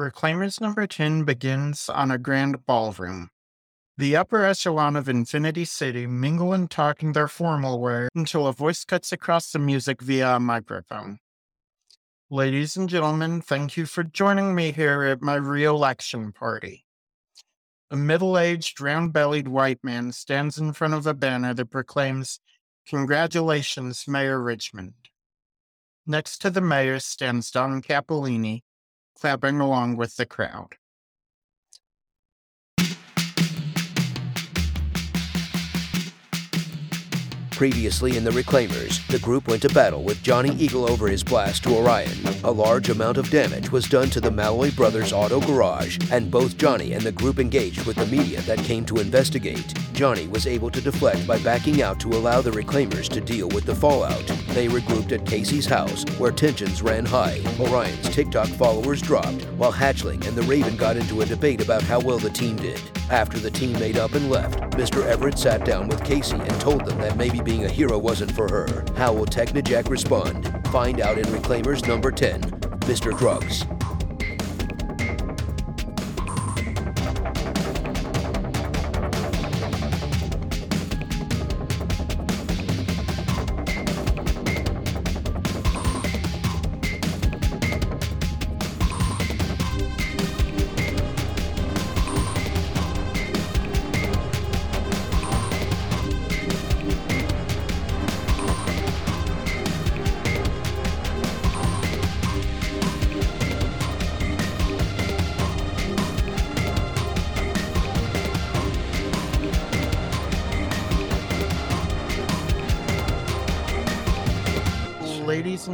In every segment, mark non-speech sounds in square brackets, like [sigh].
Reclaimers number 10 begins on a grand ballroom. The upper echelon of Infinity City mingle and talk in their formal wear until a voice cuts across the music via a microphone. Ladies and gentlemen, thank you for joining me here at my re-election party. A middle-aged, round-bellied white man stands in front of a banner that proclaims, Congratulations, Mayor Richmond. Next to the mayor stands Don Capolini, clapping along with the crowd. Previously in the Reclaimers, the group went to battle with Johnny Eagle over his blast to Orion. A large amount of damage was done to the Malloy Brothers auto garage, and both Johnny and the group engaged with the media that came to investigate. Johnny was able to deflect by backing out to allow the Reclaimers to deal with the fallout. They regrouped at Casey's house, where tensions ran high. Orion's TikTok followers dropped, while Hatchling and the Raven got into a debate about how well the team did. After the team made up and left, Mr. Everett sat down with Casey and told them that maybe being a hero wasn't for her. How will Technojack respond? Find out in Reclaimers number 10, Mr. Druggz.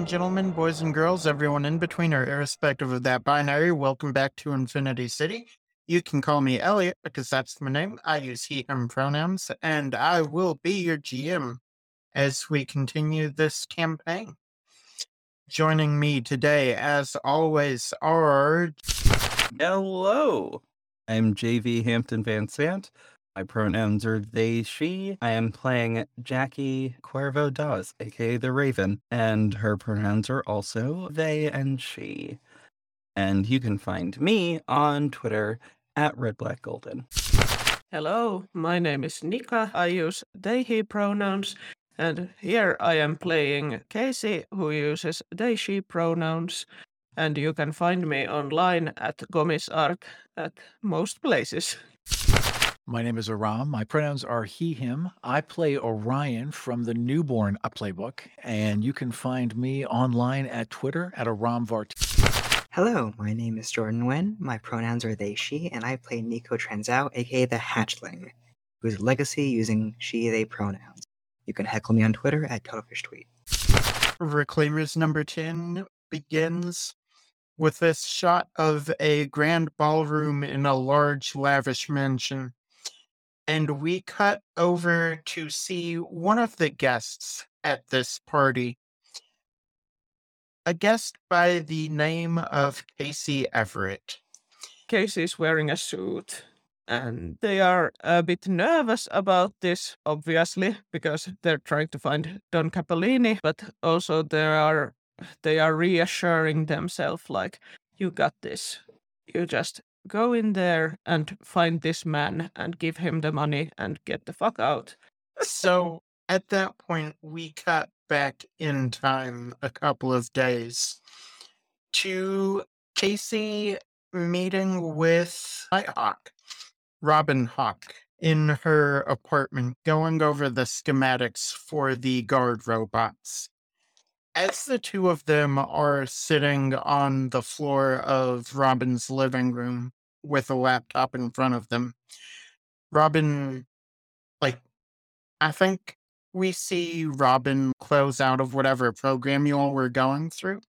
And gentlemen, boys and girls, everyone in between or irrespective of that binary, welcome back to Infinity City. You can call me Elliot because that's my name. I use he, him pronouns, and I will be your GM as we continue this campaign. Joining me today, as always, are Hello, I'm JV Hampton Van Sant. My pronouns are they, she. I am playing Jackie Cuervo Dawes, aka the Raven, and her pronouns are also they and she. And you can find me on Twitter at Red Black Golden. Hello, my name is Nika. I use they, he pronouns, and here I am playing Casey, who uses they, she pronouns. And you can find me online at Gomis Art at most places. [laughs] My name is Aram. My pronouns are he, him. I play Orion from the Newborn a playbook, and you can find me online at Twitter at AramVart. Hello, my name is Jordan Wen. My pronouns are they, she, and I play Nico Transao, aka the Hatchling, whose legacy using she, they pronouns. You can heckle me on Twitter at TotalfishTweet. Reclaimers number 10 begins with this shot of a grand ballroom in a large, lavish mansion. And we cut over to see one of the guests at this party. A guest by the name of Casey Everett. Casey's wearing a suit, and they are a bit nervous about this, obviously, because they're trying to find Don Capolini, but also they are they are reassuring themselves like, you got this. You just go in there and find this man and give him the money and get the fuck out. So at that point, we cut back in time a couple of days to Casey meeting with Nighthawk, Robin Hawk, in her apartment, going over the schematics for the guard robots. As the two of them are sitting on the floor of Robin's living room with a laptop in front of them, Robin, like, I think we see Robin close out of whatever program you all were going through.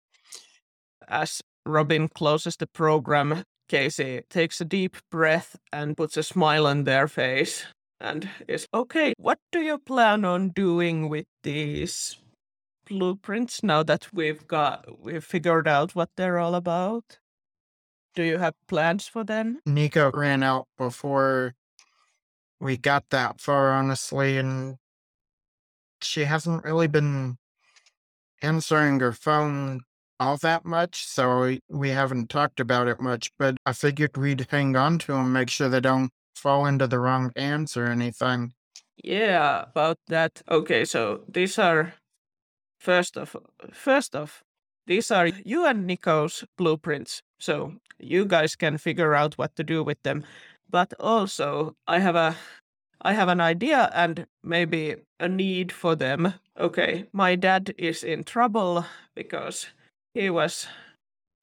As Robin closes the program, Casey takes a deep breath and puts a smile on their face and is okay. What do you plan on doing with these blueprints now that we've got we've figured out what they're all about? Do you have plans for them? Nico ran out before we got that far, honestly, and she hasn't really been answering her phone all that much, so we, we haven't talked about it much, but I figured we'd hang on to them, make sure they don't fall into the wrong hands or anything. Yeah, about that. Okay, so these are first of first off, these are you and Nico's blueprints. So you guys can figure out what to do with them. But also, I have a I have an idea and maybe a need for them. Okay, my dad is in trouble because he was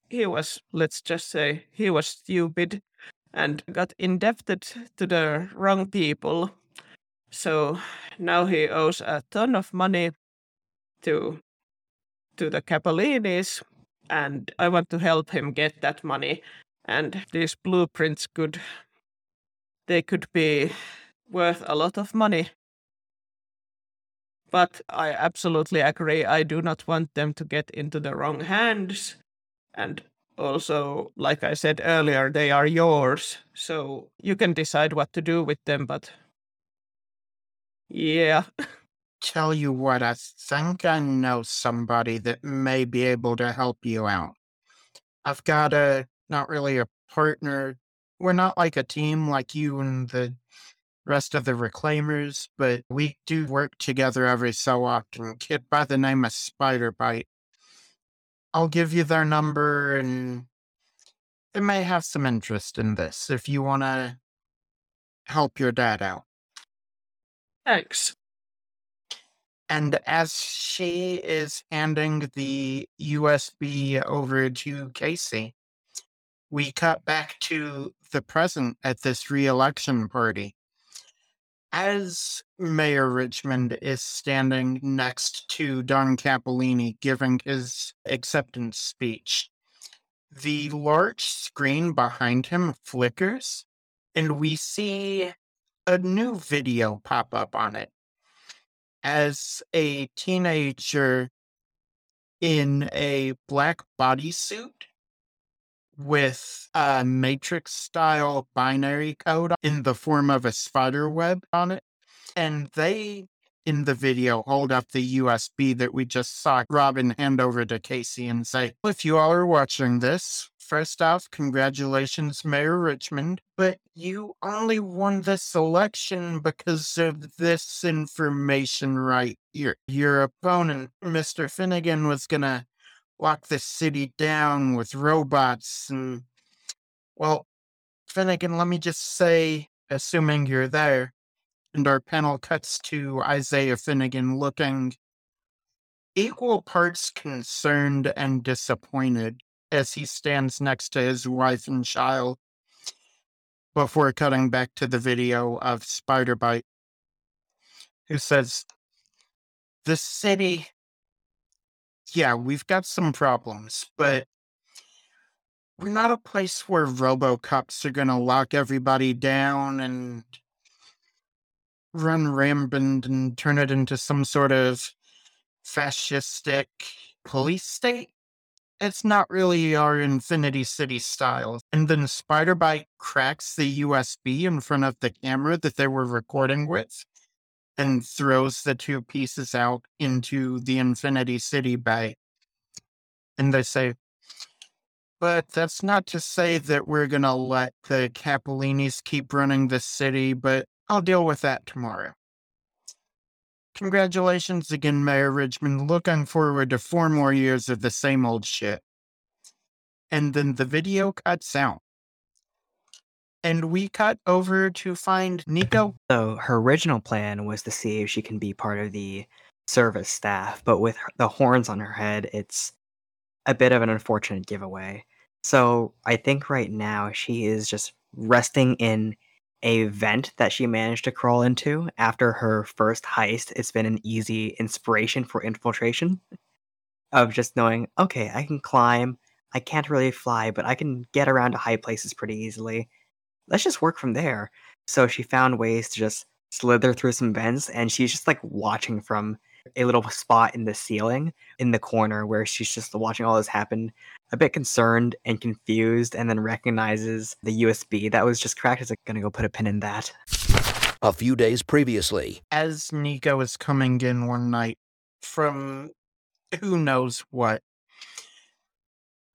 he was let's just say he was stupid and got indebted to the wrong people. So now he owes a ton of money to to the Capolinis and I want to help him get that money. And these blueprints could they could be worth a lot of money. But I absolutely agree. I do not want them to get into the wrong hands. And also, like I said earlier, they are yours. So you can decide what to do with them, but yeah. [laughs] Tell you what, I think I know somebody that may be able to help you out. I've got a, not really a partner. We're not like a team like you and the rest of the reclaimers, but we do work together every so often. Kid by the name of Spider Bite. I'll give you their number and they may have some interest in this if you want to help your dad out. Thanks. And as she is handing the USB over to Casey, we cut back to the present at this re-election party. As Mayor Richmond is standing next to Don Capolini giving his acceptance speech, the large screen behind him flickers, and we see a new video pop up on it as a teenager in a black bodysuit with a matrix style binary code in the form of a spider web on it. And they, in the video, hold up the USB that we just saw Robin hand over to Casey and say, If you all are watching this, First off, congratulations, Mayor Richmond, but you only won this election because of this information right here. Your opponent, Mr. Finnegan, was gonna lock the city down with robots and, well, Finnegan, let me just say, assuming you're there, and our panel cuts to Isaiah Finnegan looking equal parts concerned and disappointed as he stands next to his wife and child before cutting back to the video of Spiderbite, who says, The city, yeah, we've got some problems, but we're not a place where Robocops are going to lock everybody down and run rampant and turn it into some sort of fascistic police state it's not really our Infinity City style. And then Spider Bite cracks the USB in front of the camera that they were recording with and throws the two pieces out into the Infinity City bay. And they say, but that's not to say that we're going to let the Capolinis keep running the city, but I'll deal with that tomorrow. Congratulations again, Mayor Richmond. Looking forward to four more years of the same old shit. And then the video cuts out. And we cut over to find Nico. So her original plan was to see if she can be part of the service staff, but with the horns on her head, it's a bit of an unfortunate giveaway. So I think right now she is just resting in a vent that she managed to crawl into after her first heist. It's been an easy inspiration for infiltration of just knowing, okay, I can climb. I can't really fly, but I can get around to high places pretty easily. Let's just work from there. So she found ways to just slither through some vents, and she's just like watching from a little spot in the ceiling in the corner where she's just watching all this happen, a bit concerned and confused, and then recognizes the USB that was just cracked. Is like, gonna go put a pin in that. A few days previously, as Nico is coming in one night from who knows what,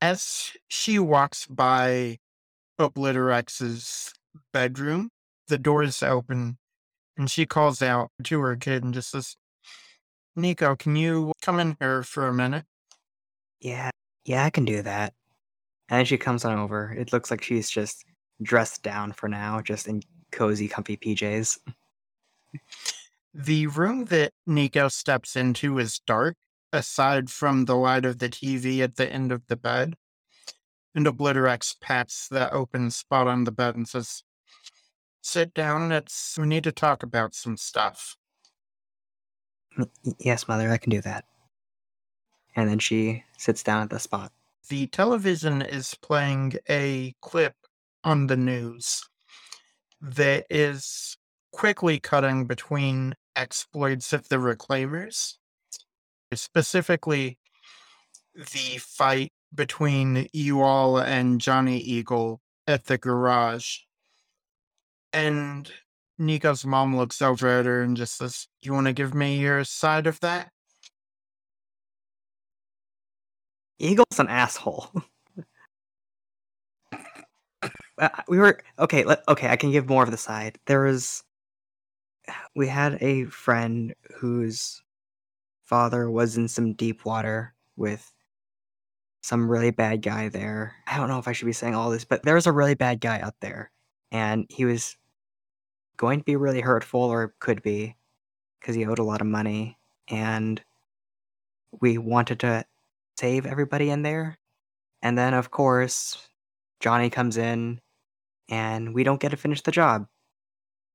As she walks by Obliterex's bedroom, the door is open and she calls out to her kid and just says, Nico, can you come in here for a minute? Yeah, yeah, I can do that. And then she comes on over. It looks like she's just dressed down for now, just in cozy, comfy PJs. The room that Nico steps into is dark, aside from the light of the TV at the end of the bed. And Obliterex pats the open spot on the bed and says, Sit down, it's we need to talk about some stuff. Mm, yes, mother, I can do that. And then she sits down at the spot. The television is playing a clip on the news that is quickly cutting between exploits of the reclaimers, specifically the fight between you all and Johnny Eagle at the garage. And Nico's mom looks over at her and just says, You want to give me your side of that? Eagle's an asshole. Uh, we were okay. Let, okay, I can give more of the side. There was, we had a friend whose father was in some deep water with some really bad guy there. I don't know if I should be saying all this, but there's a really bad guy out there, and he was going to be really hurtful, or could be, because he owed a lot of money, and we wanted to save everybody in there. And then, of course, Johnny comes in and we don't get to finish the job.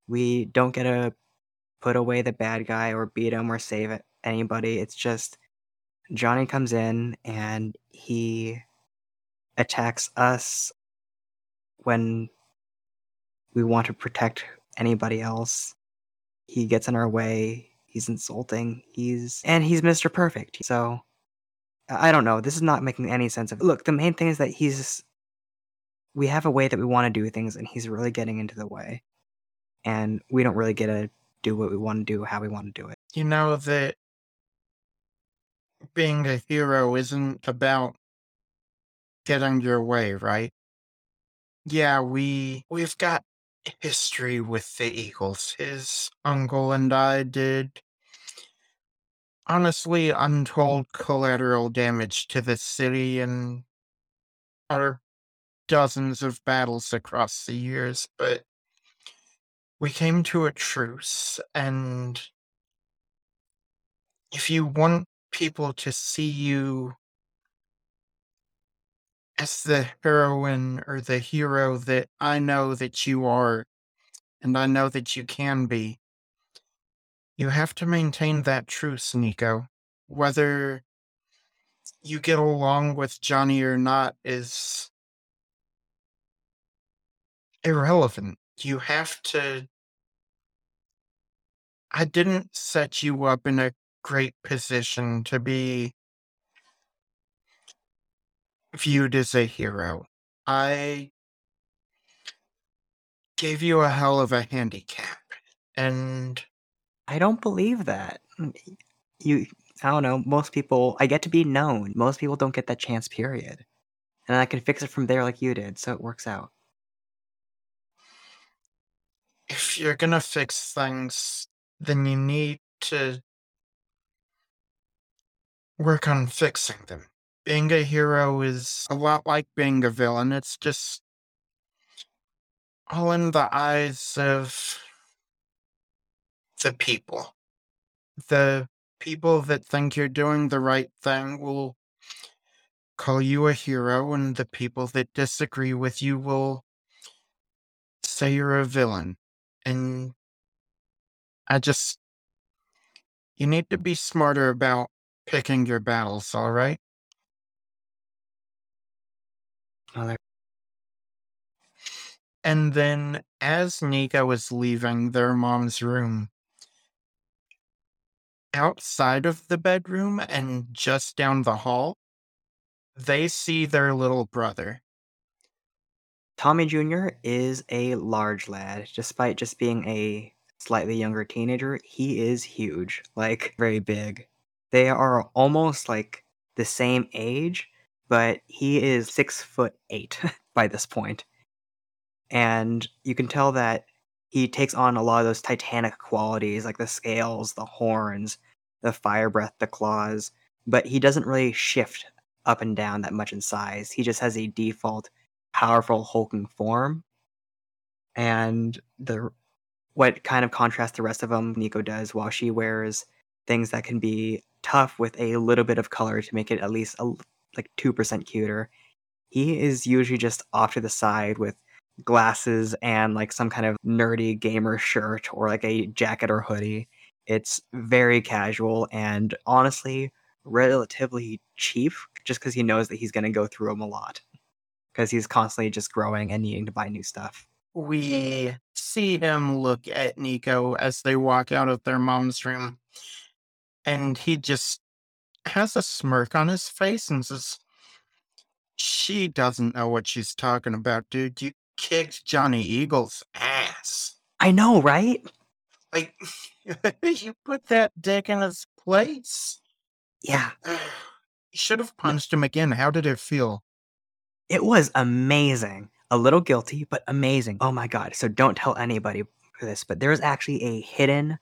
We don't get to put away the bad guy or beat him or save anybody. It's just Johnny comes in and he attacks us when we want to protect anybody else. He gets in our way. He's insulting. He's and he's Mr. Perfect. So I don't know. This is not making any sense of Look, the main thing is that he's we have a way that we want to do things and he's really getting into the way. And we don't really get to do what we want to do how we want to do it. You know that being a hero isn't about getting your way, right? Yeah, we we've got history with the Eagles. His uncle and I did honestly untold collateral damage to the city and our dozens of battles across the years, but we came to a truce and if you want people to see you as the heroine or the hero that I know that you are, and I know that you can be, you have to maintain that truce, Nico. Whether you get along with Johnny or not is irrelevant. You have to. I didn't set you up in a great position to be viewed as a hero. I gave you a hell of a handicap. And I don't believe that. Mm, You I don't know, most people I get to be known. Most people don't get that chance period. And I can fix it from there like you did, so it works out. if you're gonna fix things, then you need to work on fixing them. Being a hero is a lot like being a villain. It's just all in the eyes of the people. The people that think you're doing the right thing will call you a hero, and the people that disagree with you will say you're a villain. And I just. You need to be smarter about picking your battles, alright? Mother. And then, as Nika was leaving their mom's room, outside of the bedroom and just down the hall, they see their little brother. Tommy Jr. is a large lad. Despite just being a slightly younger teenager, he is huge, like very big. They are almost like the same age, but he is six foot eight [laughs] by this point. And you can tell that he takes on a lot of those titanic qualities like the scales, the horns, the fire breath, the claws, but he doesn't really shift up and down that much in size. He just has a default powerful hulking form. And the what kind of contrasts the rest of them Nico does while she wears things that can be tough with a little bit of color to make it at least a, like 2% cuter. He is usually just off to the side with glasses and like some kind of nerdy gamer shirt or like a jacket or hoodie. It's very casual and honestly relatively cheap just because he knows that he's going to go through them a lot because he's constantly just growing and needing to buy new stuff. We see him look at Nico as they walk out of their mom's room, and he just has a smirk on his face and says, She doesn't know what she's talking about, dude. You kicked Johnny Eagle's ass. I know, right? Like, [laughs] you put that dick in his place. Yeah, [sighs] You should have punched him again. How did it feel? it was amazing. A little guilty, but amazing. Oh my god. So don't tell anybody this, but there was actually a hidden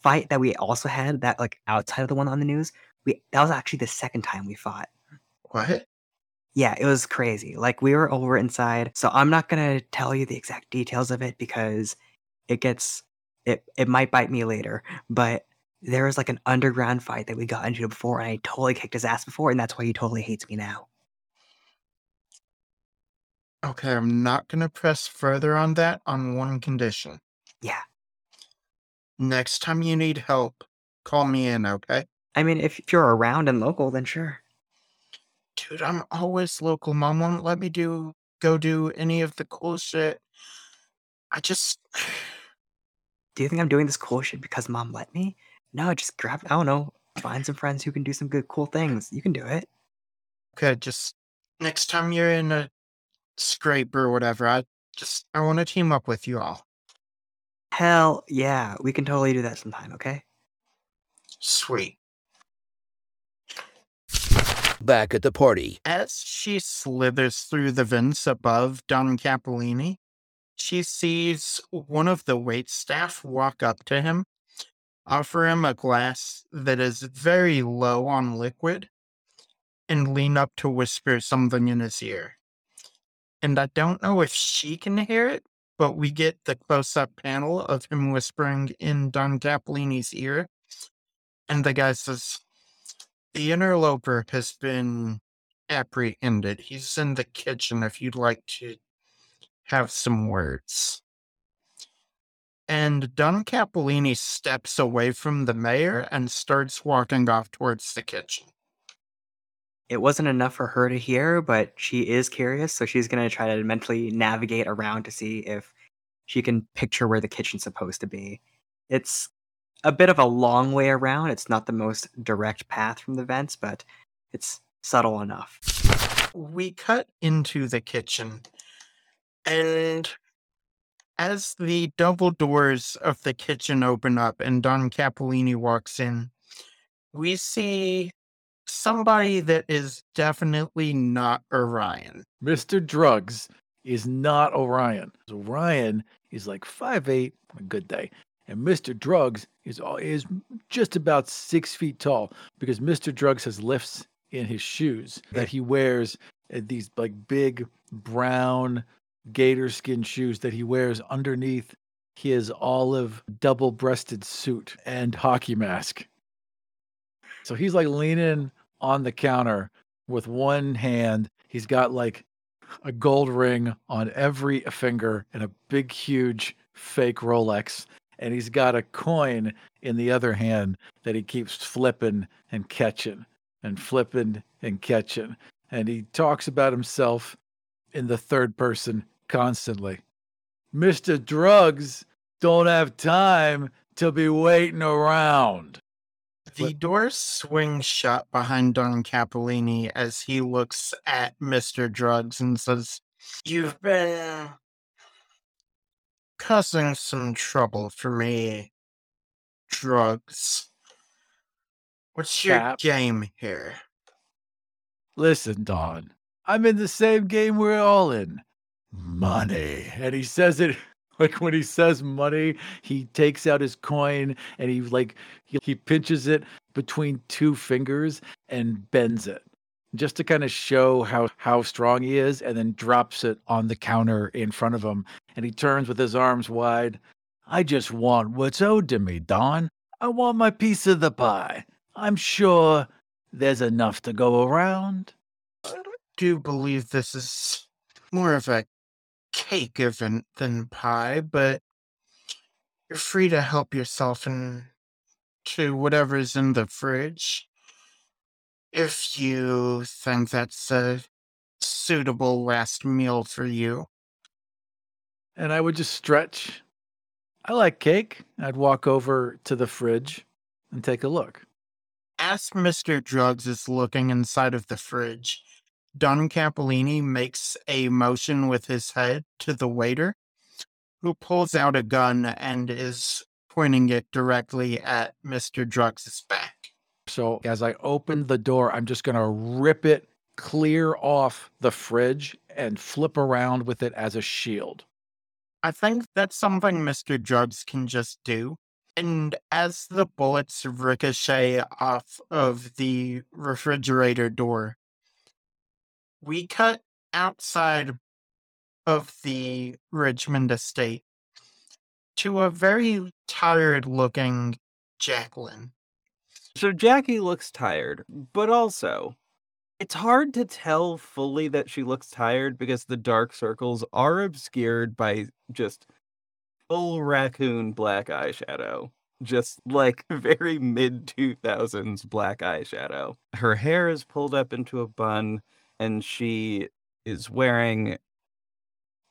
fight that we also had that like outside of the one on the news. We that was actually the second time we fought. What? Yeah, it was crazy. Like we were over inside. So I'm not gonna tell you the exact details of it because it gets it it might bite me later. But there was like an underground fight that we got into before, and I totally kicked his ass before, and that's why he totally hates me now. Okay, I'm not going to press further on that on one condition. Yeah. Next time you need help, call me in, okay? I mean, if, if you're around and local, then sure. Dude, I'm always local. Mom won't let me do go do any of the cool shit. I just [sighs] Do you think I'm doing this cool shit because mom let me? No, just grab, I don't know, find some friends who can do some good, cool things. You can do it. okay, just next time you're in a scrape or whatever, I just I want to team up with you all. Hell yeah, we can totally do that sometime, okay? Sweet. Back at the party, As she slithers through the vents above Don Capolini, she sees one of the wait staff walk up to him, offer him a glass that is very low on liquid, and lean up to whisper something in his ear. And I don't know if she can hear it, but we get the close up panel of him whispering in Don Capolini's ear. And the guy says, The interloper has been apprehended. He's in the kitchen if you'd like to have some words. And Don Capolini steps away from the mayor and starts walking off towards the kitchen. It wasn't enough for her to hear, but she is curious, so she's gonna try to mentally navigate around to see if she can picture where the kitchen's supposed to be. It's a bit of a long way around. It's not the most direct path from the vents, but it's subtle enough. we cut into the kitchen and as the double doors of the kitchen open up and Don Capolini walks in, we see somebody that is definitely not Orion. Mr. Druggz is not Orion. Orion is like 5'8, a good day. And Mr. Druggz is is just about six feet tall because Mr. Druggz has lifts in his shoes that he wears uh, these like big brown gator skin shoes that he wears underneath his olive double breasted suit and hockey mask. So he's like leaning on the counter with one hand. He's got like a gold ring on every finger and a big, huge fake Rolex. And he's got a coin in the other hand that he keeps flipping and catching and flipping and catching. And he talks about himself in the third person constantly. Mr. Druggz don't have time to be waiting around. The What- doors swing shut behind Don Capolini as he looks at Mr. Druggz and says, You've been causing some trouble for me, Druggz. What's your Cap. game here? Listen, Don, I'm in the same game we're all in. Money. And he says it [laughs] like when he says money, he takes out his coin and he like he, he pinches it between two fingers and bends it just to kind of show how how strong he is and then drops it on the counter in front of him and he turns with his arms wide. I just want what's owed to me don. I want my piece of the pie. I'm sure there's enough to go around. I do believe this is more of a cake event than pie, but you're free to help yourself and to whatever's in the fridge. If you think that's a suitable last meal for you. and i would just stretch i like cake i'd walk over to the fridge and take a look As Mr. Druggz is looking inside of the fridge, Don Capolini makes a motion with his head to the waiter, who pulls out a gun and is pointing it directly at Mr. Druggz' back. So as I open the door, I'm just going to rip it clear off the fridge and flip around with it as a shield. I think that's something Mr. Druggz can just do. And as the bullets ricochet off of the refrigerator door, we cut outside of the Richmond estate to a very tired looking Jacqueline. So Jackie looks tired, but also it's hard to tell fully that she looks tired because the dark circles are obscured by just full raccoon black eyeshadow. Just like [laughs] very mid 2000s black eyeshadow. Her hair is pulled up into a bun and she is wearing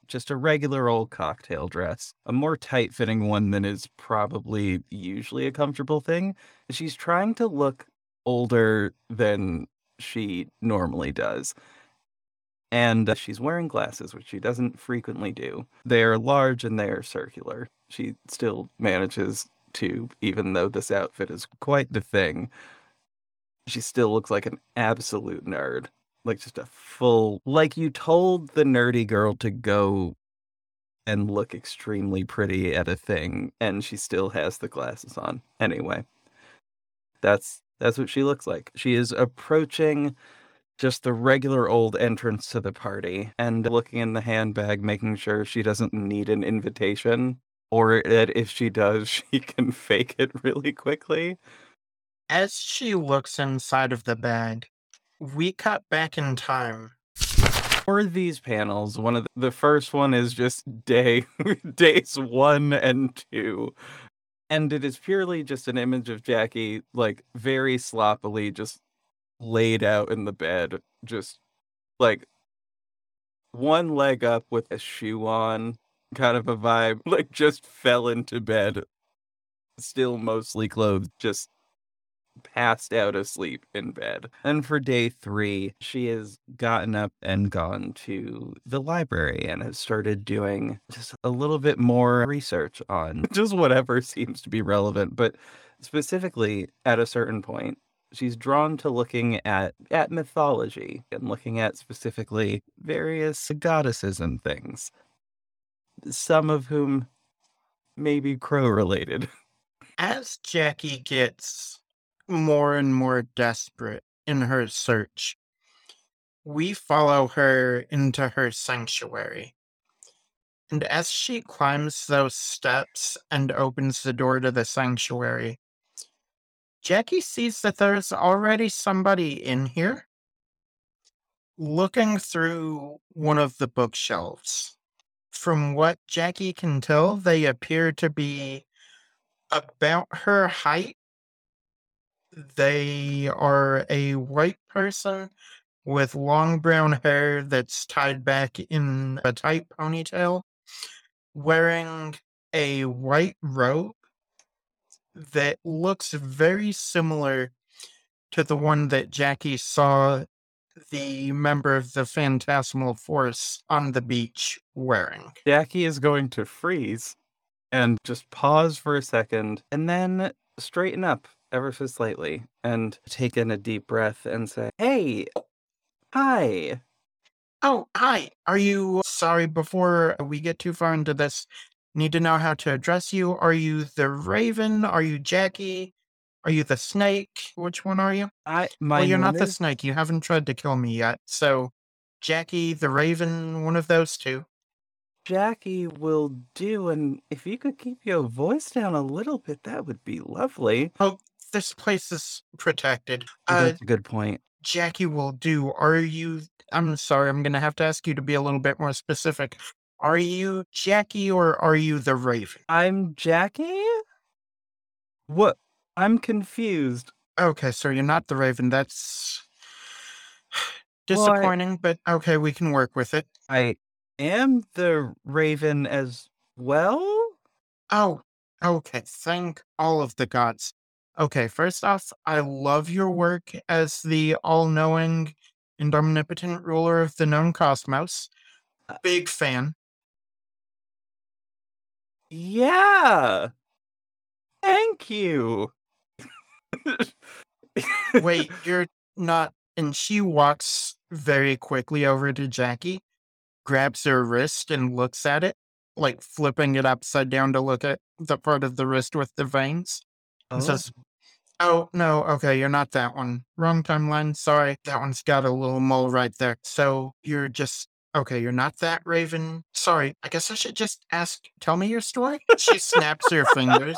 just a regular old cocktail dress, a more tight fitting one than is probably usually a comfortable thing. She's trying to look older than she normally does. And uh, she's wearing glasses, which she doesn't frequently do. They are large and they are circular. She still manages to, even though this outfit is quite the thing, she still looks like an absolute nerd. Like just a full, like you told the nerdy girl to go and look extremely pretty at a thing, and she still has the glasses on. Anyway, that's that's what she looks like. She is approaching just the regular old entrance to the party and looking in the handbag, making sure she doesn't need an invitation, or that if she does, [laughs] she can fake it really quickly. As she looks inside of the bag, we cut back in time. For these panels, one of the, the first one is just [laughs] day days one and two. And it is purely just an image of Jackie, like very sloppily just laid out in the bed, just like one leg up with a shoe on, kind of a vibe, [laughs] like just fell into bed, still mostly clothed, just passed out asleep in bed. And for day three, she has gotten up and gone to the library and has started doing just a little bit more research on [laughs] just whatever seems to be relevant. But specifically, at a certain point, she's drawn to looking at at mythology and looking at specifically various goddesses and things some of whom may be crow related As Jackie gets more and more desperate in her search, we follow her into her sanctuary. And as she climbs those steps and opens the door to the sanctuary, Jackie sees that there's already somebody in here looking through one of the bookshelves. From what Jackie can tell, they appear to be about her height. They are a white person with long brown hair that's tied back in a tight ponytail, wearing a white robe that looks very similar to the one that Jackie saw the member of the Phantasmal Force on the beach wearing. Jackie is going to freeze and just pause for a second and then straighten up ever so slightly and take in a deep breath and say, Hey, Hi. Oh, hi. Are you sorry before we get too far into this? Need to know how to address you. Are you the Raven? Are you Jackie? Are you the snake? Which one are you? I my well, you're not name the snake. You haven't tried to kill me yet. So, Jackie, the Raven, one of those two. Jackie will do, and if you could keep your voice down a little bit, that would be lovely. Oh, this place is protected. Uh, That's a good point. Jackie will do. Are you? I'm sorry. I'm gonna have to ask you to be a little bit more specific. Are you Jackie or are you the Raven? I'm Jackie? What? I'm confused. Okay, so you're not the Raven. That's [sighs] Well, I- disappointing, but okay, we can work with it. I am the Raven as well? Oh, okay. Thank all of the gods. Okay, first off, I love your work as the all knowing and omnipotent ruler of the known cosmos. Uh, Big fan. Yeah. Thank you. Wait, [laughs] you're not. And she walks very quickly over to Jackie, grabs her wrist, and looks at it, like flipping it upside down to look at the part of the wrist with the veins. And Oh, says, Oh, no, okay, you're not that one. Wrong timeline. Sorry. That one's got a little mole right there. So you're just. Okay, you're not that Raven. Sorry, I guess I should just ask. Tell me your story. She snaps her fingers,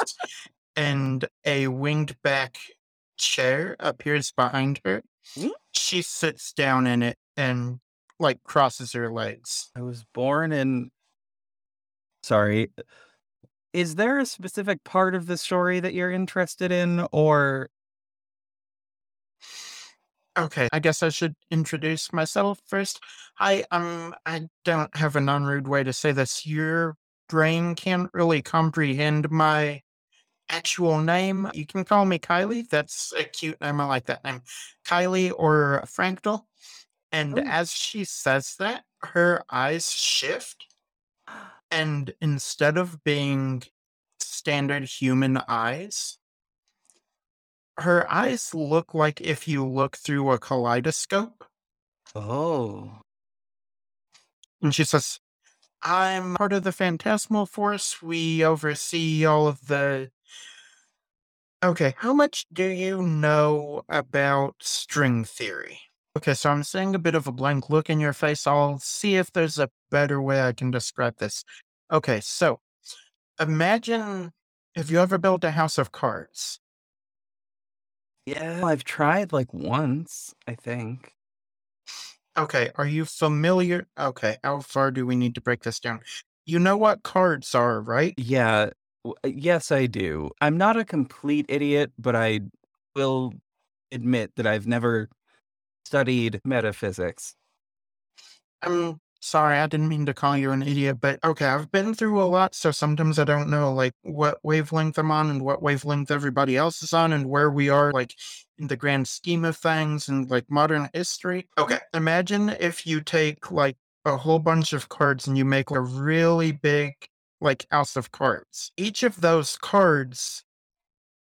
and a winged back chair appears behind her. Hmm? She sits down in it and, like, crosses her legs. I was born in. Sorry. Is there a specific part of the story that you're interested in, or Okay, I guess I should introduce myself first. I um, I don't have a non-rude way to say this. Your brain can't really comprehend my actual name. You can call me Kylie. That's a cute name. I like that name. Kylie or Frankdal. And Oh. as she says that, her eyes shift. And instead of being standard human eyes, her eyes look like if you look through a kaleidoscope. oh, And she says, I'm part of the Phantasmal Force. We oversee all of the. Okay, how much do you know about string theory? Okay, so I'm seeing a bit of a blank look in your face. I'll see if there's a better way I can describe this. Okay, so imagine if you ever built a house of cards. yeah. I've tried like once, I think. Okay, are you familiar? Okay, how far do we need to break this down? You know what cards are, right? Yeah. w- uh, Yes, I do. I'm not a complete idiot, but I will admit that I've never studied metaphysics. I'm sorry, I didn't mean to call you an idiot, but okay, I've been through a lot, so sometimes I don't know like what wavelength I'm on and what wavelength everybody else is on and where we are like in the grand scheme of things and like modern history. Okay, imagine if you take like a whole bunch of cards and you make a really big like house of cards. Each of those cards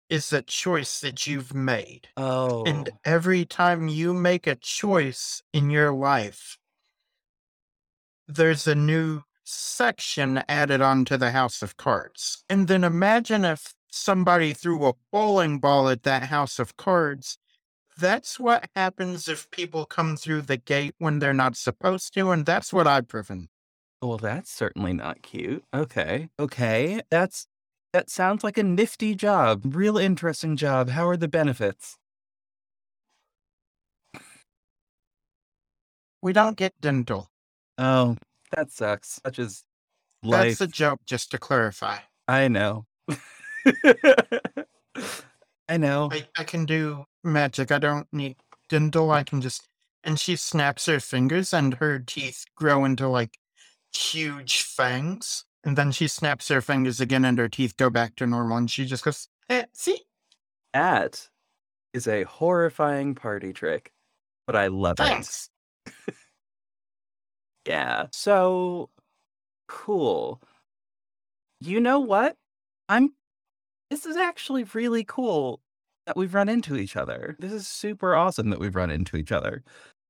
is a choice that you've made. Oh. And every time you make a choice in your life, there's a new section added onto the house of cards. And then imagine if somebody threw a bowling ball at that house of cards. That's what happens if people come through the gate when they're not supposed to, and that's what I prevent. Well, that's certainly not cute. Okay. Okay. That's that sounds like a nifty job. Real interesting job. How are the benefits? We don't get dental. Oh, that sucks. Such as life. That's a joke, just to clarify. I know. [laughs] I know. I, I can do magic. I don't need dental. I can just. And she snaps her fingers, and her teeth grow into like huge fangs. And then she snaps her fingers again, and her teeth go back to normal. And she just goes, eh, "See, That is a horrifying party trick, but I love it. thanks." [laughs] Yeah. So cool. You know what? I'm this is actually really cool that we've run into each other. This is super awesome that we've run into each other.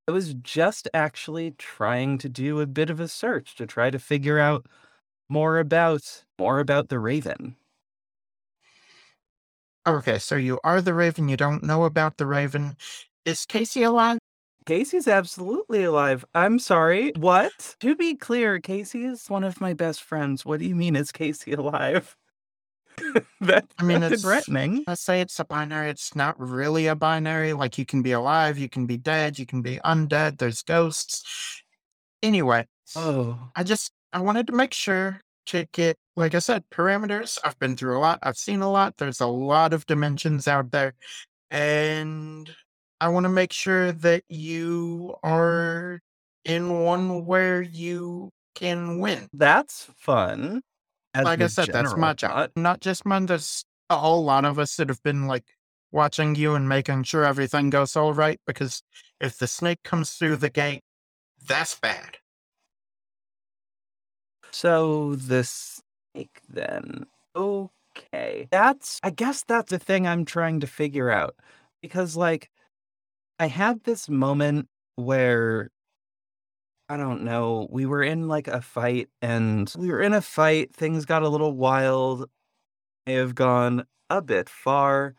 I was just actually trying to do a bit of a search to try to figure out more about more about the Raven. Okay, so you are the Raven. You don't know about the Raven. Is Casey alive? Casey's absolutely alive. I'm sorry. What? To be clear, Casey is one of my best friends. What do you mean is Casey [laughs] alive? [laughs] that, I mean, that's it's threatening. Let's say it's a binary. It's not really a binary. Like you can be alive, you can be dead, you can be undead. There's ghosts. Anyway, Oh, I just I wanted to make sure to get, like I said, parameters. I've been through a lot. I've seen a lot. There's a lot of dimensions out there, and I want to make sure that you are in one where you can win. that's fun. like I said, that's my job. Not just mine. There's a whole lot of us that have been like watching you and making sure everything goes all right. Because if the snake comes through the gate, that's bad. So this snake then. Okay. That's I guess that's the thing I'm trying to figure out. Because like I had this moment where I don't know, we were in like a fight and we were in a fight, things got a little wild. May have gone a bit far.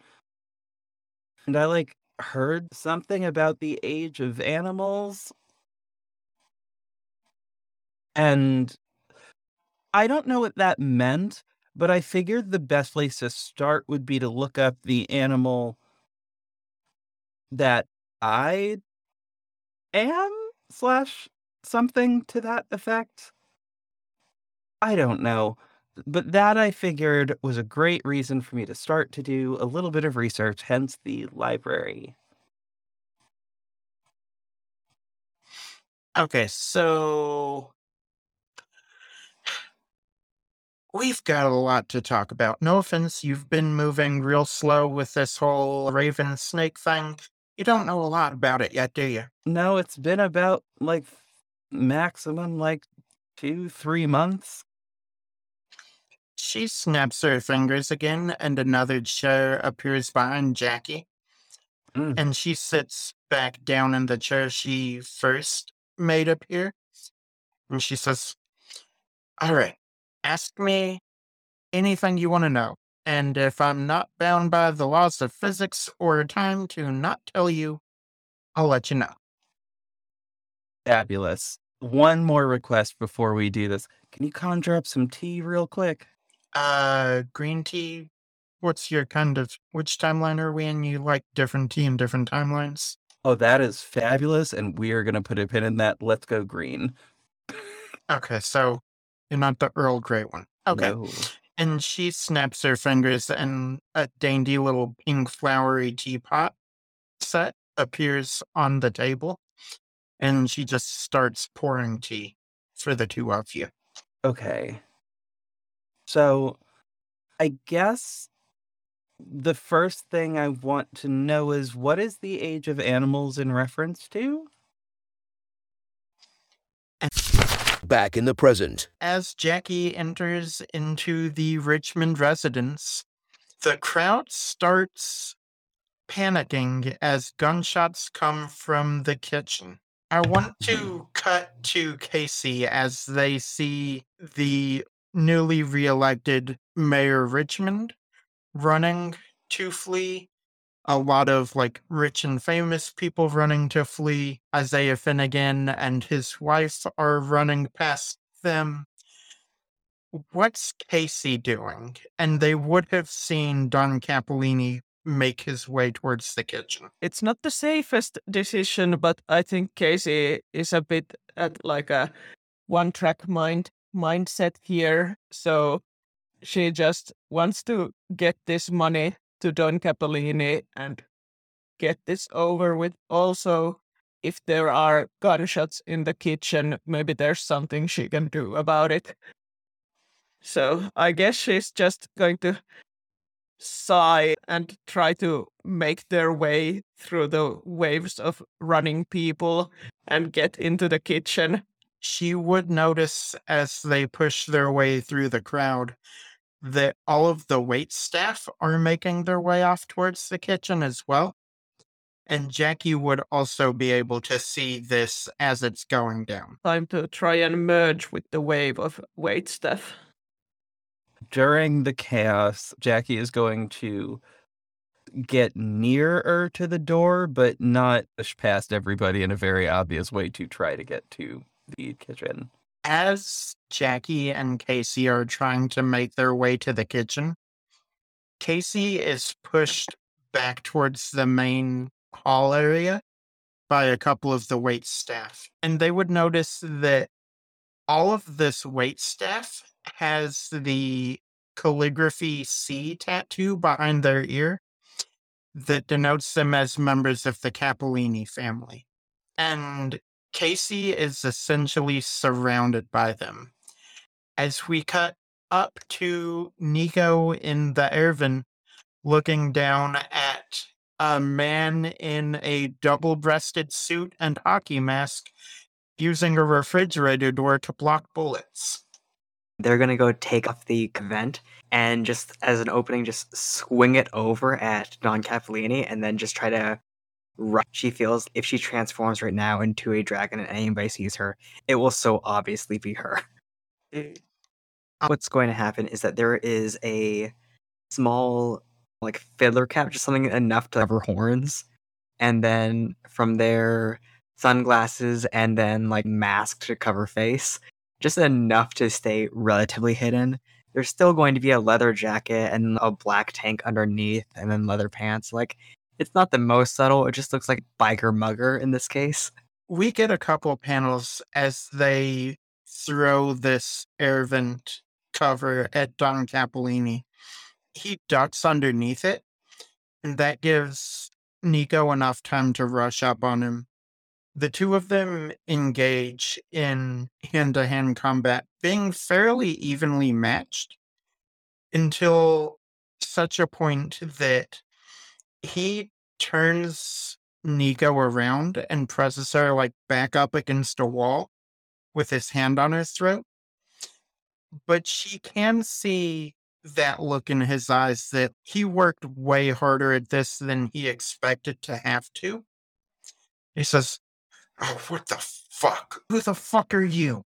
And I like heard something about the age of animals. And I don't know what that meant, but I figured the best place to start would be to look up the animal that I am slash something to that effect. I don't know. But that I figured was a great reason for me to start to do a little bit of research, hence the library. Okay, so we've got a lot to talk about. No offense, you've been moving real slow with this whole raven snake thing. You don't know a lot about it yet, do you? No, it's been about like maximum like two, three months. She snaps her fingers again, and another chair appears behind Jackie. Mm. And she sits back down in the chair she first made appear. And she says, All right, ask me anything you want to know. And if I'm not bound by the laws of physics or time to not tell you, I'll let you know. Fabulous. One more request before we do this. Can you conjure up some tea real quick? Uh, green tea. What's your kind of which timeline are we in? You like different tea in different timelines? Oh, that is fabulous. And we are going to put a pin in that. Let's go green. Okay, so you're not the Earl Grey one. Okay. No. And she snaps her fingers, and a dainty little pink flowery teapot set appears on the table. And she just starts pouring tea for the two of you. Okay. So I guess the first thing I want to know is what is the age of animals in reference to? Back in the present, As Jackie enters into the Richmond residence, the crowd starts panicking as gunshots come from the kitchen. I want to [laughs] cut to Casey as they see the newly reelected Mayor Richmond running to flee. A lot of like rich and famous people running to flee. Isaiah Finnegan and his wife are running past them. What's Casey doing? And they would have seen Don Capolini make his way towards the kitchen. It's not the safest decision, but I think Casey is a bit at like a one track mind mindset here. So she just wants to get this money to Don Capolini and get this over with. Also, if there are gunshots in the kitchen, maybe there's something she can do about it. So I guess she's just going to sigh and try to make their way through the waves of running people and get into the kitchen. She would notice as they push their way through the crowd that all of the wait staff are making their way off towards the kitchen as well. And Jackie would also be able to see this as it's going down. Time to try and merge with the wave of wait staff. During the chaos, Jackie is going to get nearer to the door, but not push past everybody in a very obvious way to try to get to the kitchen. As Jackie and Casey are trying to make their way to the kitchen, Casey is pushed back towards the main hall area by a couple of the wait staff. And they would notice that all of this wait staff has the calligraphy C tattoo behind their ear that denotes them as members of the Capolini family. And Casey is essentially surrounded by them. As we cut up to Nico in the Irvin, looking down at a man in a double breasted suit and hockey mask using a refrigerator door to block bullets. They're gonna go take off the vent and just as an opening, just swing it over at Don Capolini and then just try to. She feels if she transforms right now into a dragon and anybody sees her, it will so obviously be her. Eh. What's going to happen is that there is a small like fiddler cap, just something enough to cover horns, and then from there sunglasses and then like mask to cover face, just enough to stay relatively hidden. There's still going to be a leather jacket and a black tank underneath, and then leather pants. Like it's not the most subtle. It just looks like biker mugger in this case. We get a couple of panels as they throw this air vent cover at Don Capolini. He ducks underneath it, and that gives Nico enough time to rush up on him. The two of them engage in hand to hand combat, being fairly evenly matched until such a point that he turns Nico around and presses her like back up against a wall with his hand on her throat. But she can see that look in his eyes that he worked way harder at this than he expected to have to. He says, Oh, what the fuck? Who the fuck are you?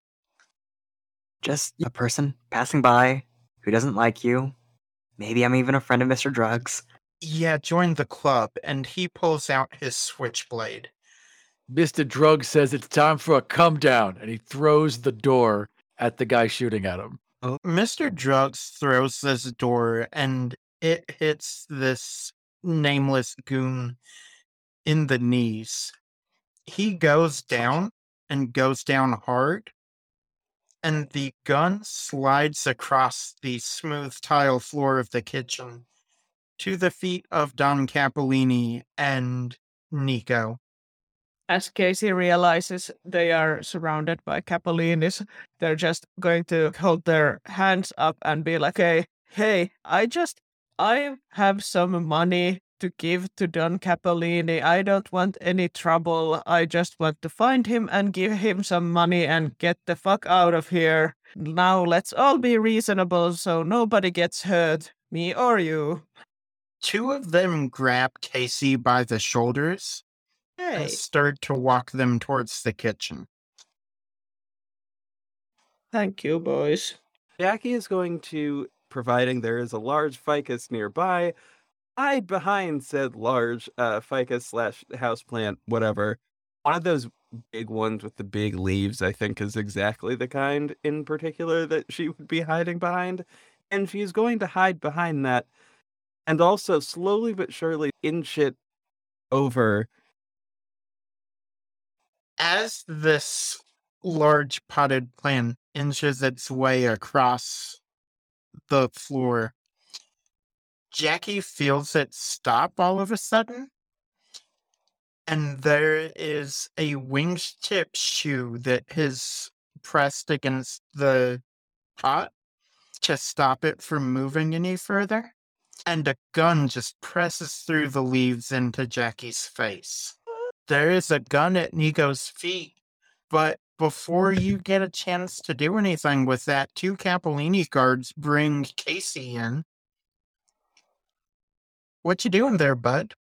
Just a person passing by who doesn't like you. Maybe I'm even a friend of Mr. Druggz. Yeah, join the club. And he pulls out his switchblade. Mr. Drug says it's time for a come down, and he throws the door at the guy shooting at him. Oh. Mr. Druggz throws this door and it hits this nameless goon in the knees. He goes down and goes down hard, and the gun slides across the smooth tile floor of the kitchen to the feet of Don Capolini and Nico. As Casey realizes they are surrounded by Capolinis, they're just going to hold their hands up and be like, hey, hey, I just, I have some money to give to Don Capolini. I don't want any trouble. I just want to find him and give him some money and get the fuck out of here. Now let's all be reasonable so nobody gets hurt, me or you. Two of them grab Casey by the shoulders Hey. and start to walk them towards the kitchen. Thank you, boys. Jackie is going to, providing there is a large ficus nearby, hide behind said large uh, ficus slash houseplant, whatever. One of those big ones with the big leaves, I think, is exactly the kind in particular that she would be hiding behind. And she's going to hide behind that and also slowly but surely inch it over. As this large potted plant inches its way across the floor, Jackie feels it stop all of a sudden. And there is a wingtip shoe that is pressed against the pot to stop it from moving any further. And a gun just presses through the leaves into Jackie's face. There is a gun at Nico's feet, but before you get a chance to do anything with that, two Capolini guards bring Casey in. What you doing there, bud?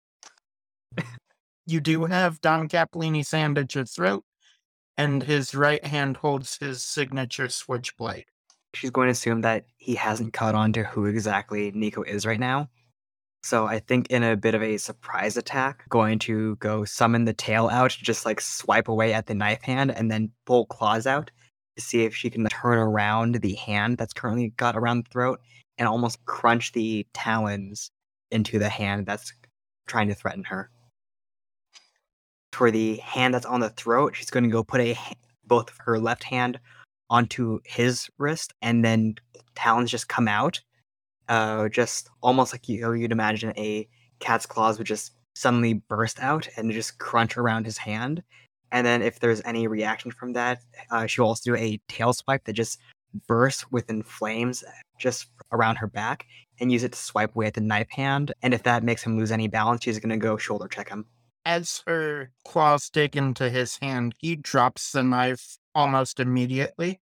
You do have Don Capolini's hand at your throat, and his right hand holds his signature switchblade. She's going to assume that he hasn't caught on to who exactly Nico is right now. So I think in a bit of a surprise attack, going to go summon the tail out, just like swipe away at the knife hand and then pull claws out to see if she can turn around the hand that's currently got around the throat and almost crunch the talons into the hand that's trying to threaten her. For the hand that's on the throat, she's going to go put a both her left hand onto his wrist and then talons just come out uh, just almost like you, you'd imagine a cat's claws would just suddenly burst out and just crunch around his hand. And then if there's any reaction from that, uh, she'll also do a tail swipe that just bursts within flames just around her back and use it to swipe away at the knife hand. And if that makes him lose any balance, she's going to go shoulder check him. As her claws dig into his hand, he drops the knife almost immediately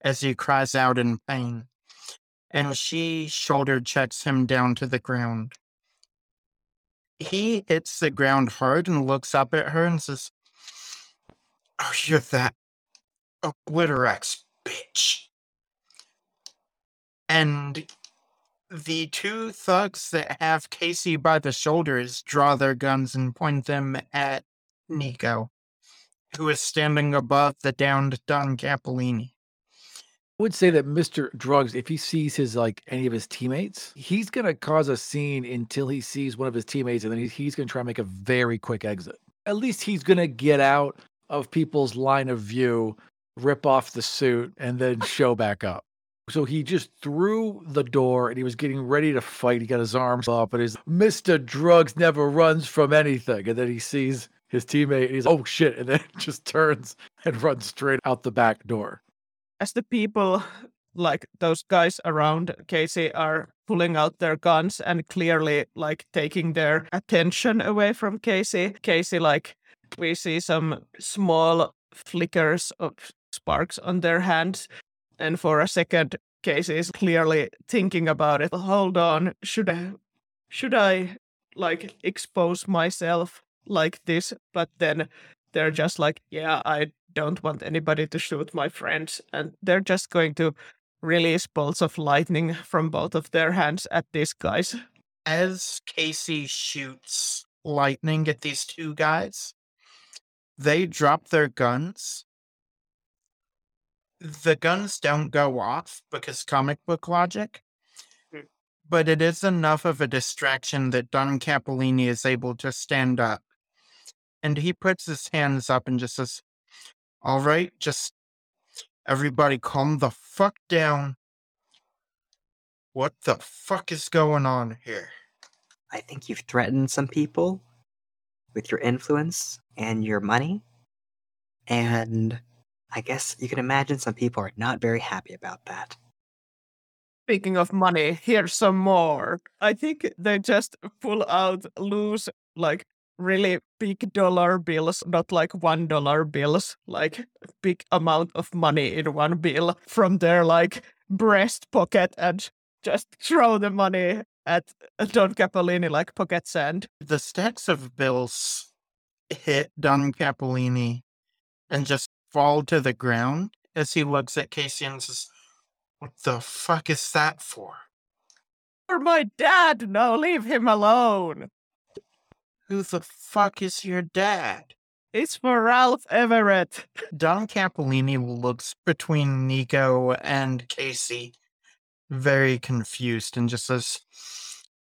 as he cries out in pain and she shoulder checks him down to the ground. He hits the ground hard and looks up at her and says, Oh, you're that Obliterex bitch. And the two thugs that have Casey by the shoulders draw their guns and point them at Nico, who is standing above the downed Don Capolini I would say that Mr. Druggz, if he sees his like any of his teammates, he's gonna cause a scene until he sees one of his teammates, and then he's, he's gonna try and make a very quick exit. At least he's gonna get out of people's line of view, rip off the suit, and then [laughs] show back up. So he just threw the door and he was getting ready to fight. He got his arms up, and his Mr. Druggz never runs from anything. And then he sees his teammate, and he's oh shit, and then [laughs] just turns and runs straight out the back door as the people like those guys around Casey are pulling out their guns and clearly like taking their attention away from Casey. Casey like we see some small flickers of sparks on their hands and for a second Casey is clearly thinking about it. Hold on, should I should I like expose myself like this? But then they're just like, yeah, I don't want anybody to shoot my friends. And they're just going to release bolts of lightning [laughs] from both of their hands at these guys. As Casey shoots lightning at these two guys, they drop their guns. The guns don't go off because comic book logic, hmm. but it is enough of a distraction that Don Capolini is able to stand up. And he puts his hands up and just says, all right, just everybody calm the fuck down. What the fuck is going on here? I think you've threatened some people with your influence and your money. And I guess you can imagine some people are not very happy about that. Speaking of money, here's some more. I think they just pull out loose, like really big dollar bills, not like one dollar bills, like big amount of money in one bill from their like breast pocket and just throw the money at uh, Don Capolini like pocket sand. The stacks of bills hit Don Capolini and just fall to the ground as he looks at Casey and says, What the fuck is that for? For my dad, no, leave him alone. Who the fuck is your dad? It's for Ralph Everett. [laughs] Don Capolini looks between Nico and Casey, very confused, and just says,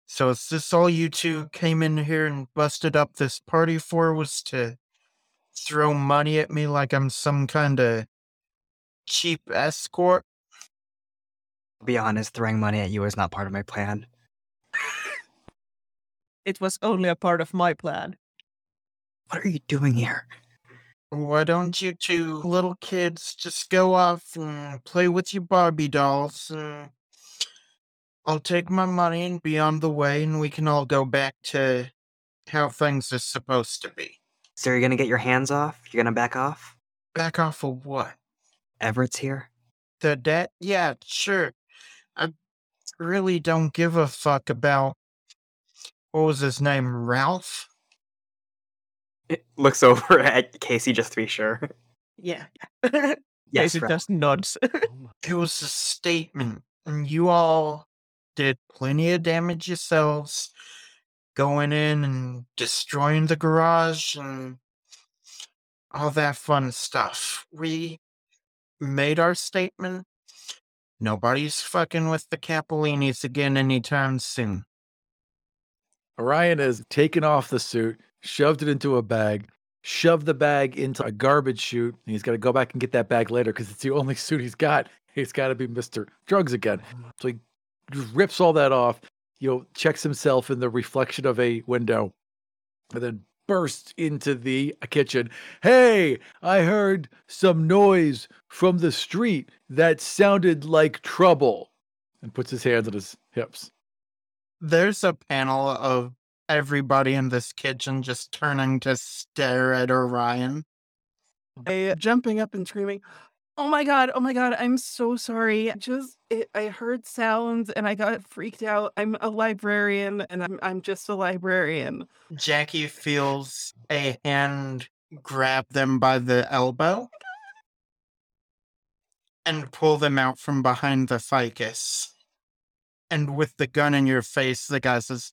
So is this all you two came in here and busted up this party for? Was to throw money at me like I'm some kind of cheap escort? be honest, throwing money at you is not part of my plan it was only a part of my plan. What are you doing here? Why don't you two little kids just go off and play with your Barbie dolls and I'll take my money and be on the way and we can all go back to how things are supposed to be. So you're gonna get your hands off? You're gonna back off? Back off of what? Everett's here? The debt? Yeah, sure. I really don't give a fuck about what was his name? Ralph? It looks [laughs] over at Casey just to be sure. Yeah. [laughs] Yes, Casey Ralph. just nods. [laughs] Oh it was a statement, and you all did plenty of damage yourselves, going in and destroying the garage and all that fun stuff. We made our statement. Nobody's fucking with the Capolinis again anytime soon. Orion has taken off the suit, shoved it into a bag, shoved the bag into a garbage chute. And he's got to go back and get that bag later because it's the only suit he's got. He's got to be Mr. Druggz again. So he rips all that off, you know, checks himself in the reflection of a window, and then bursts into the kitchen. Hey, I heard some noise from the street that sounded like trouble. And puts his hands on his hips. There's a panel of everybody in this kitchen just turning to stare at Orion. I, jumping up and screaming, "Oh my god! Oh my god! I'm so sorry. Just it, I heard sounds and I got freaked out. I'm a librarian and I'm I'm just a librarian." Jackie feels a hand grab them by the elbow [laughs] and pull them out from behind the ficus. And with the gun in your face, the guy says,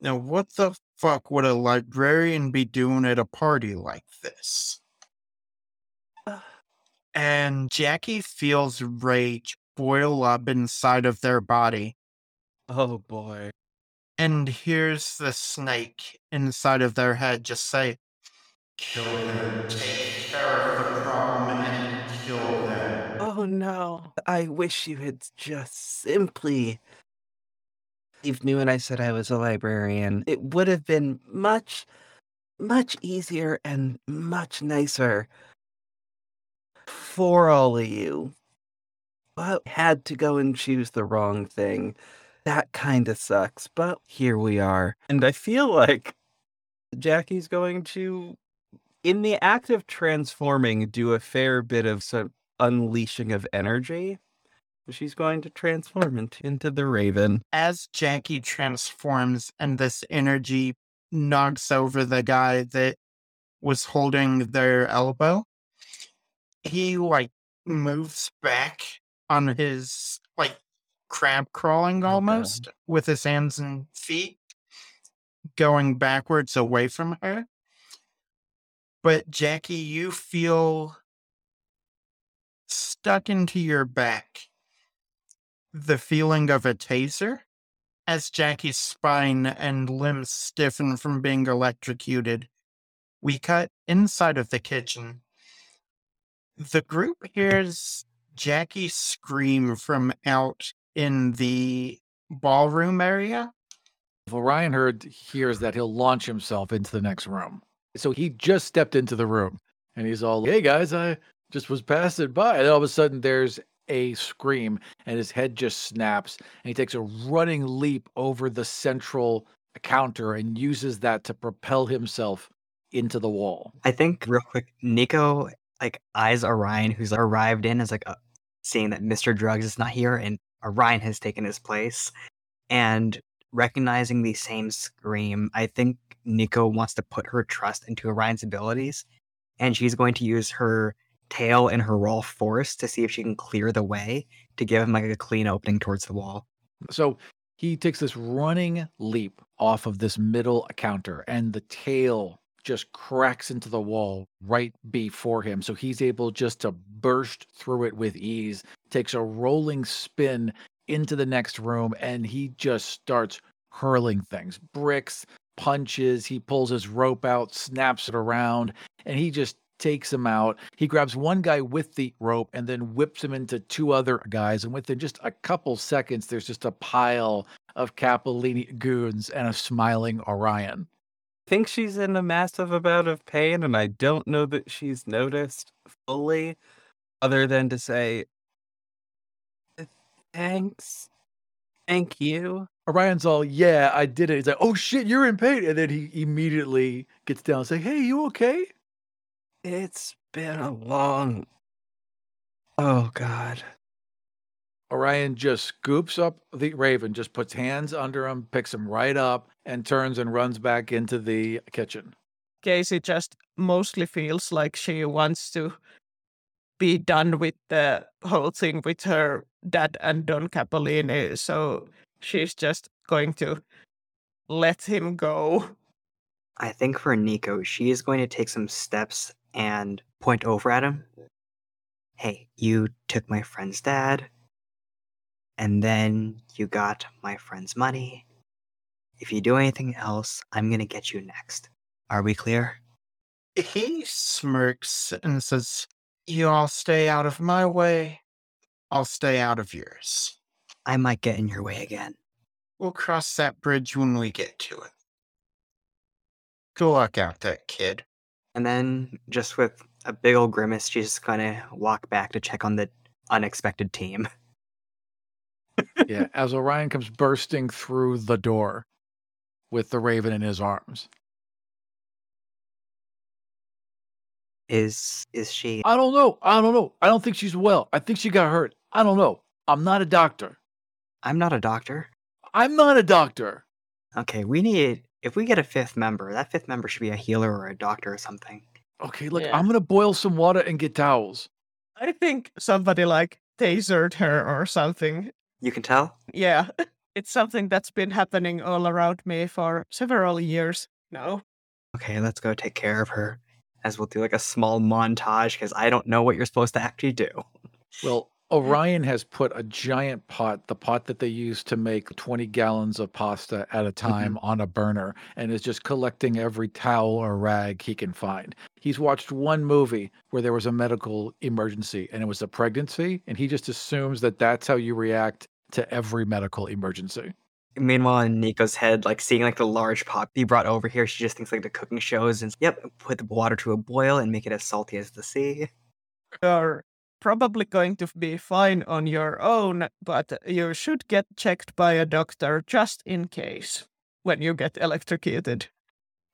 Now, what the fuck would a librarian be doing at a party like this? And Jackie feels rage boil up inside of their body Oh boy. and hears the snake inside of their head just say, Kill them, take care of the problem, kill them. Oh no. I wish you had just simply believed me when I said I was a librarian. It would have been much, much easier and much nicer for all of you. But had to go and choose the wrong thing. That kind of sucks, but here we are. And I feel like Jackie's going to, in the act of transforming, do a fair bit of some unleashing of energy. She's going to transform into, into the Raven. As Jackie transforms and this energy knocks over the guy that was holding their elbow, he like moves back on his like crab crawling Okay. almost with his hands and feet going backwards away from her. But Jackie, you feel stuck into your back the feeling of a taser as Jackie's spine and limbs stiffen from being electrocuted. We cut inside of the kitchen. The group hears Jackie scream from out in the ballroom area. If Orion heard hears that he'll launch himself into the next room. So he just stepped into the room and he's all, Hey guys, I just was passing by. And all of a sudden there's a scream and his head just snaps and he takes a running leap over the central counter and uses that to propel himself into the wall. I think real quick, Nico like eyes Orion, who's arrived in, is like uh, seeing that Mr. Druggz is not here and Orion has taken his place, and recognizing the same scream. I think Nico wants to put her trust into Orion's abilities, and she's going to use her tail and her raw force to see if she can clear the way to give him like a clean opening towards the wall. So he takes this running leap off of this middle counter, and the tail just cracks into the wall right before him. So he's able just to burst through it with ease, takes a rolling spin into the next room, and he just starts hurling things bricks, punches. He pulls his rope out, snaps it around, and he just takes him out. He grabs one guy with the rope and then whips him into two other guys. And within just a couple seconds, there's just a pile of Capolini goons and a smiling Orion. think she's in a massive amount of pain, and I don't know that she's noticed fully, other than to say, thanks. Thank you. Orion's all, yeah, I did it. He's like, oh shit, you're in pain. And then he immediately gets down and say, hey, you okay? It's been a long. Oh, God. Orion just scoops up the Raven, just puts hands under him, picks him right up, and turns and runs back into the kitchen. Casey just mostly feels like she wants to be done with the whole thing with her dad and Don Capolini. So she's just going to let him go. I think for Nico, she is going to take some steps and point over at him. Hey, you took my friend's dad, and then you got my friend's money. If you do anything else, I'm gonna get you next. Are we clear? He smirks and says, You all stay out of my way. I'll stay out of yours. I might get in your way again. We'll cross that bridge when we get to it. Good luck out there, kid. And then, just with a big old grimace, she's just gonna walk back to check on the unexpected team. [laughs] yeah, as Orion comes bursting through the door with the raven in his arms. Is is she? I don't know. I don't know. I don't think she's well. I think she got hurt. I don't know. I'm not a doctor. I'm not a doctor. I'm not a doctor. Okay, we need. If we get a fifth member, that fifth member should be a healer or a doctor or something. Okay, look, Yeah. I'm gonna boil some water and get towels. I think somebody like tasered her or something. You can tell. Yeah, [laughs] it's something that's been happening all around me for several years now. Okay, let's go take care of her. As we'll do like a small montage because I don't know what you're supposed to actually do. Well, Orion has put a giant pot, the pot that they use to make 20 gallons of pasta at a mm-hmm. time on a burner, and is just collecting every towel or rag he can find. He's watched one movie where there was a medical emergency and it was a pregnancy, and he just assumes that that's how you react to every medical emergency. Meanwhile, in Nico's head, like seeing like the large pot be brought over here, she just thinks like the cooking shows and yep, put the water to a boil and make it as salty as the sea. You're probably going to be fine on your own, but you should get checked by a doctor just in case when you get electrocuted.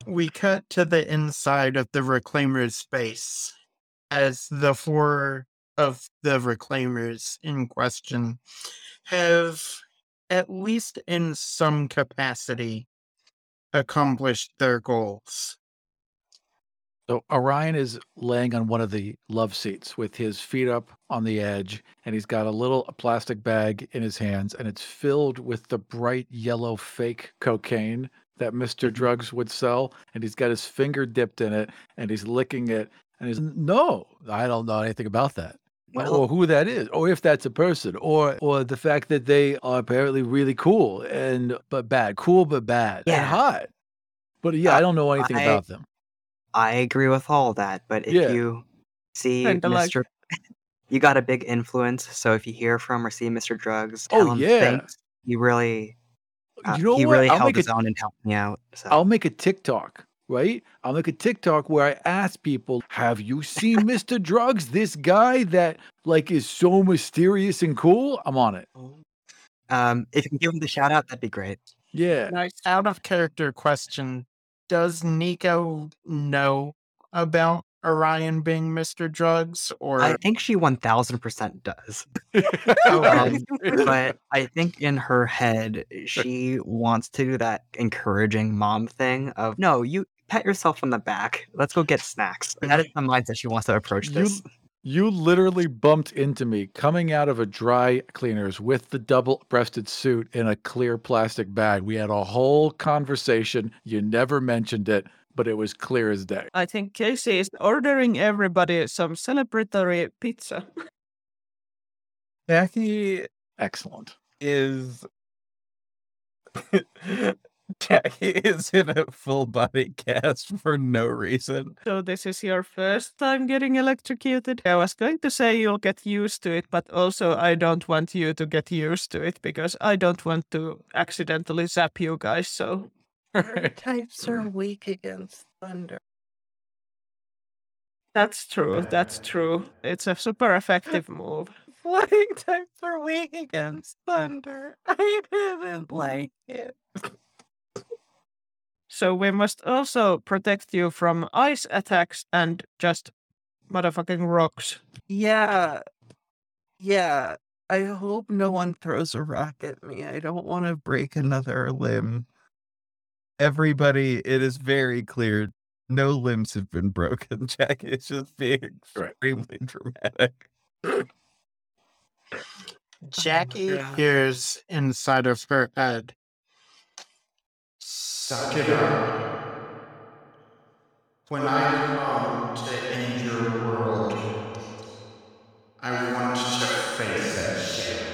We cut to the inside of the reclaimer's space as the four of the reclaimers in question have, at least in some capacity, accomplished their goals. So Orion is laying on one of the love seats with his feet up on the edge, and he's got a little plastic bag in his hands, and it's filled with the bright yellow fake cocaine that Mr. Mm-hmm. Druggz would sell. And he's got his finger dipped in it, and he's licking it, and he's no, I don't know anything about that. Well- or who that is, or if that's a person, or or the fact that they are apparently really cool and but bad, cool but bad, Yeah. and hot. But yeah, Uh, I don't know anything I- about them. I agree with all that, but if Yeah. you see Kinda like- Mr. [laughs] you got a big influence, so if you hear from or see Mr. Druggz, Oh, tell him yeah. thanks. He really, uh, you know he what? really I'll held make his a, own and helped me out. So I'll make a TikTok, right? I'll make a TikTok where I ask people, "Have you seen [laughs] Mr. Druggz? This guy that like is so mysterious and cool." I'm on it. um, if you can give him the shout out, that'd be great. Yeah. Nice. Out of character question Does Nico know about Orion being Mr. Druggz? Or I think she one thousand percent does. [laughs] [laughs] Um, but I think in her head, she wants to do that encouraging mom thing of no, you pat yourself on the back. Let's go get snacks. That is [laughs] the mindset she wants to approach You- this. You literally bumped into me coming out of a dry cleaners with the double-breasted suit in a clear plastic bag. We had a whole conversation. You never mentioned it, but it was clear as day. I think Casey is ordering everybody some celebratory pizza. Jackie Excellent. is [laughs] Jackie is in a full body cast for no reason. So this is your first time getting electrocuted. I was going to say you'll get used to it, but also I don't want you to get used to it because I don't want to accidentally zap you guys. So [laughs] types are weak against thunder. that's true. That's true. It's a super effective move. [laughs] Flying types are weak against thunder. [laughs] I didn't like it. So we must also protect you from ice attacks and just motherfucking rocks. Yeah. Yeah. I hope no one throws a rock at me. I don't want to break another limb. Everybody, it is very clear No limbs have been broken. [laughs] Jackie is just being Right. extremely dramatic. Jackie oh God. hears inside of her head. Suck it up. When I come to end your world, I want to face that shit.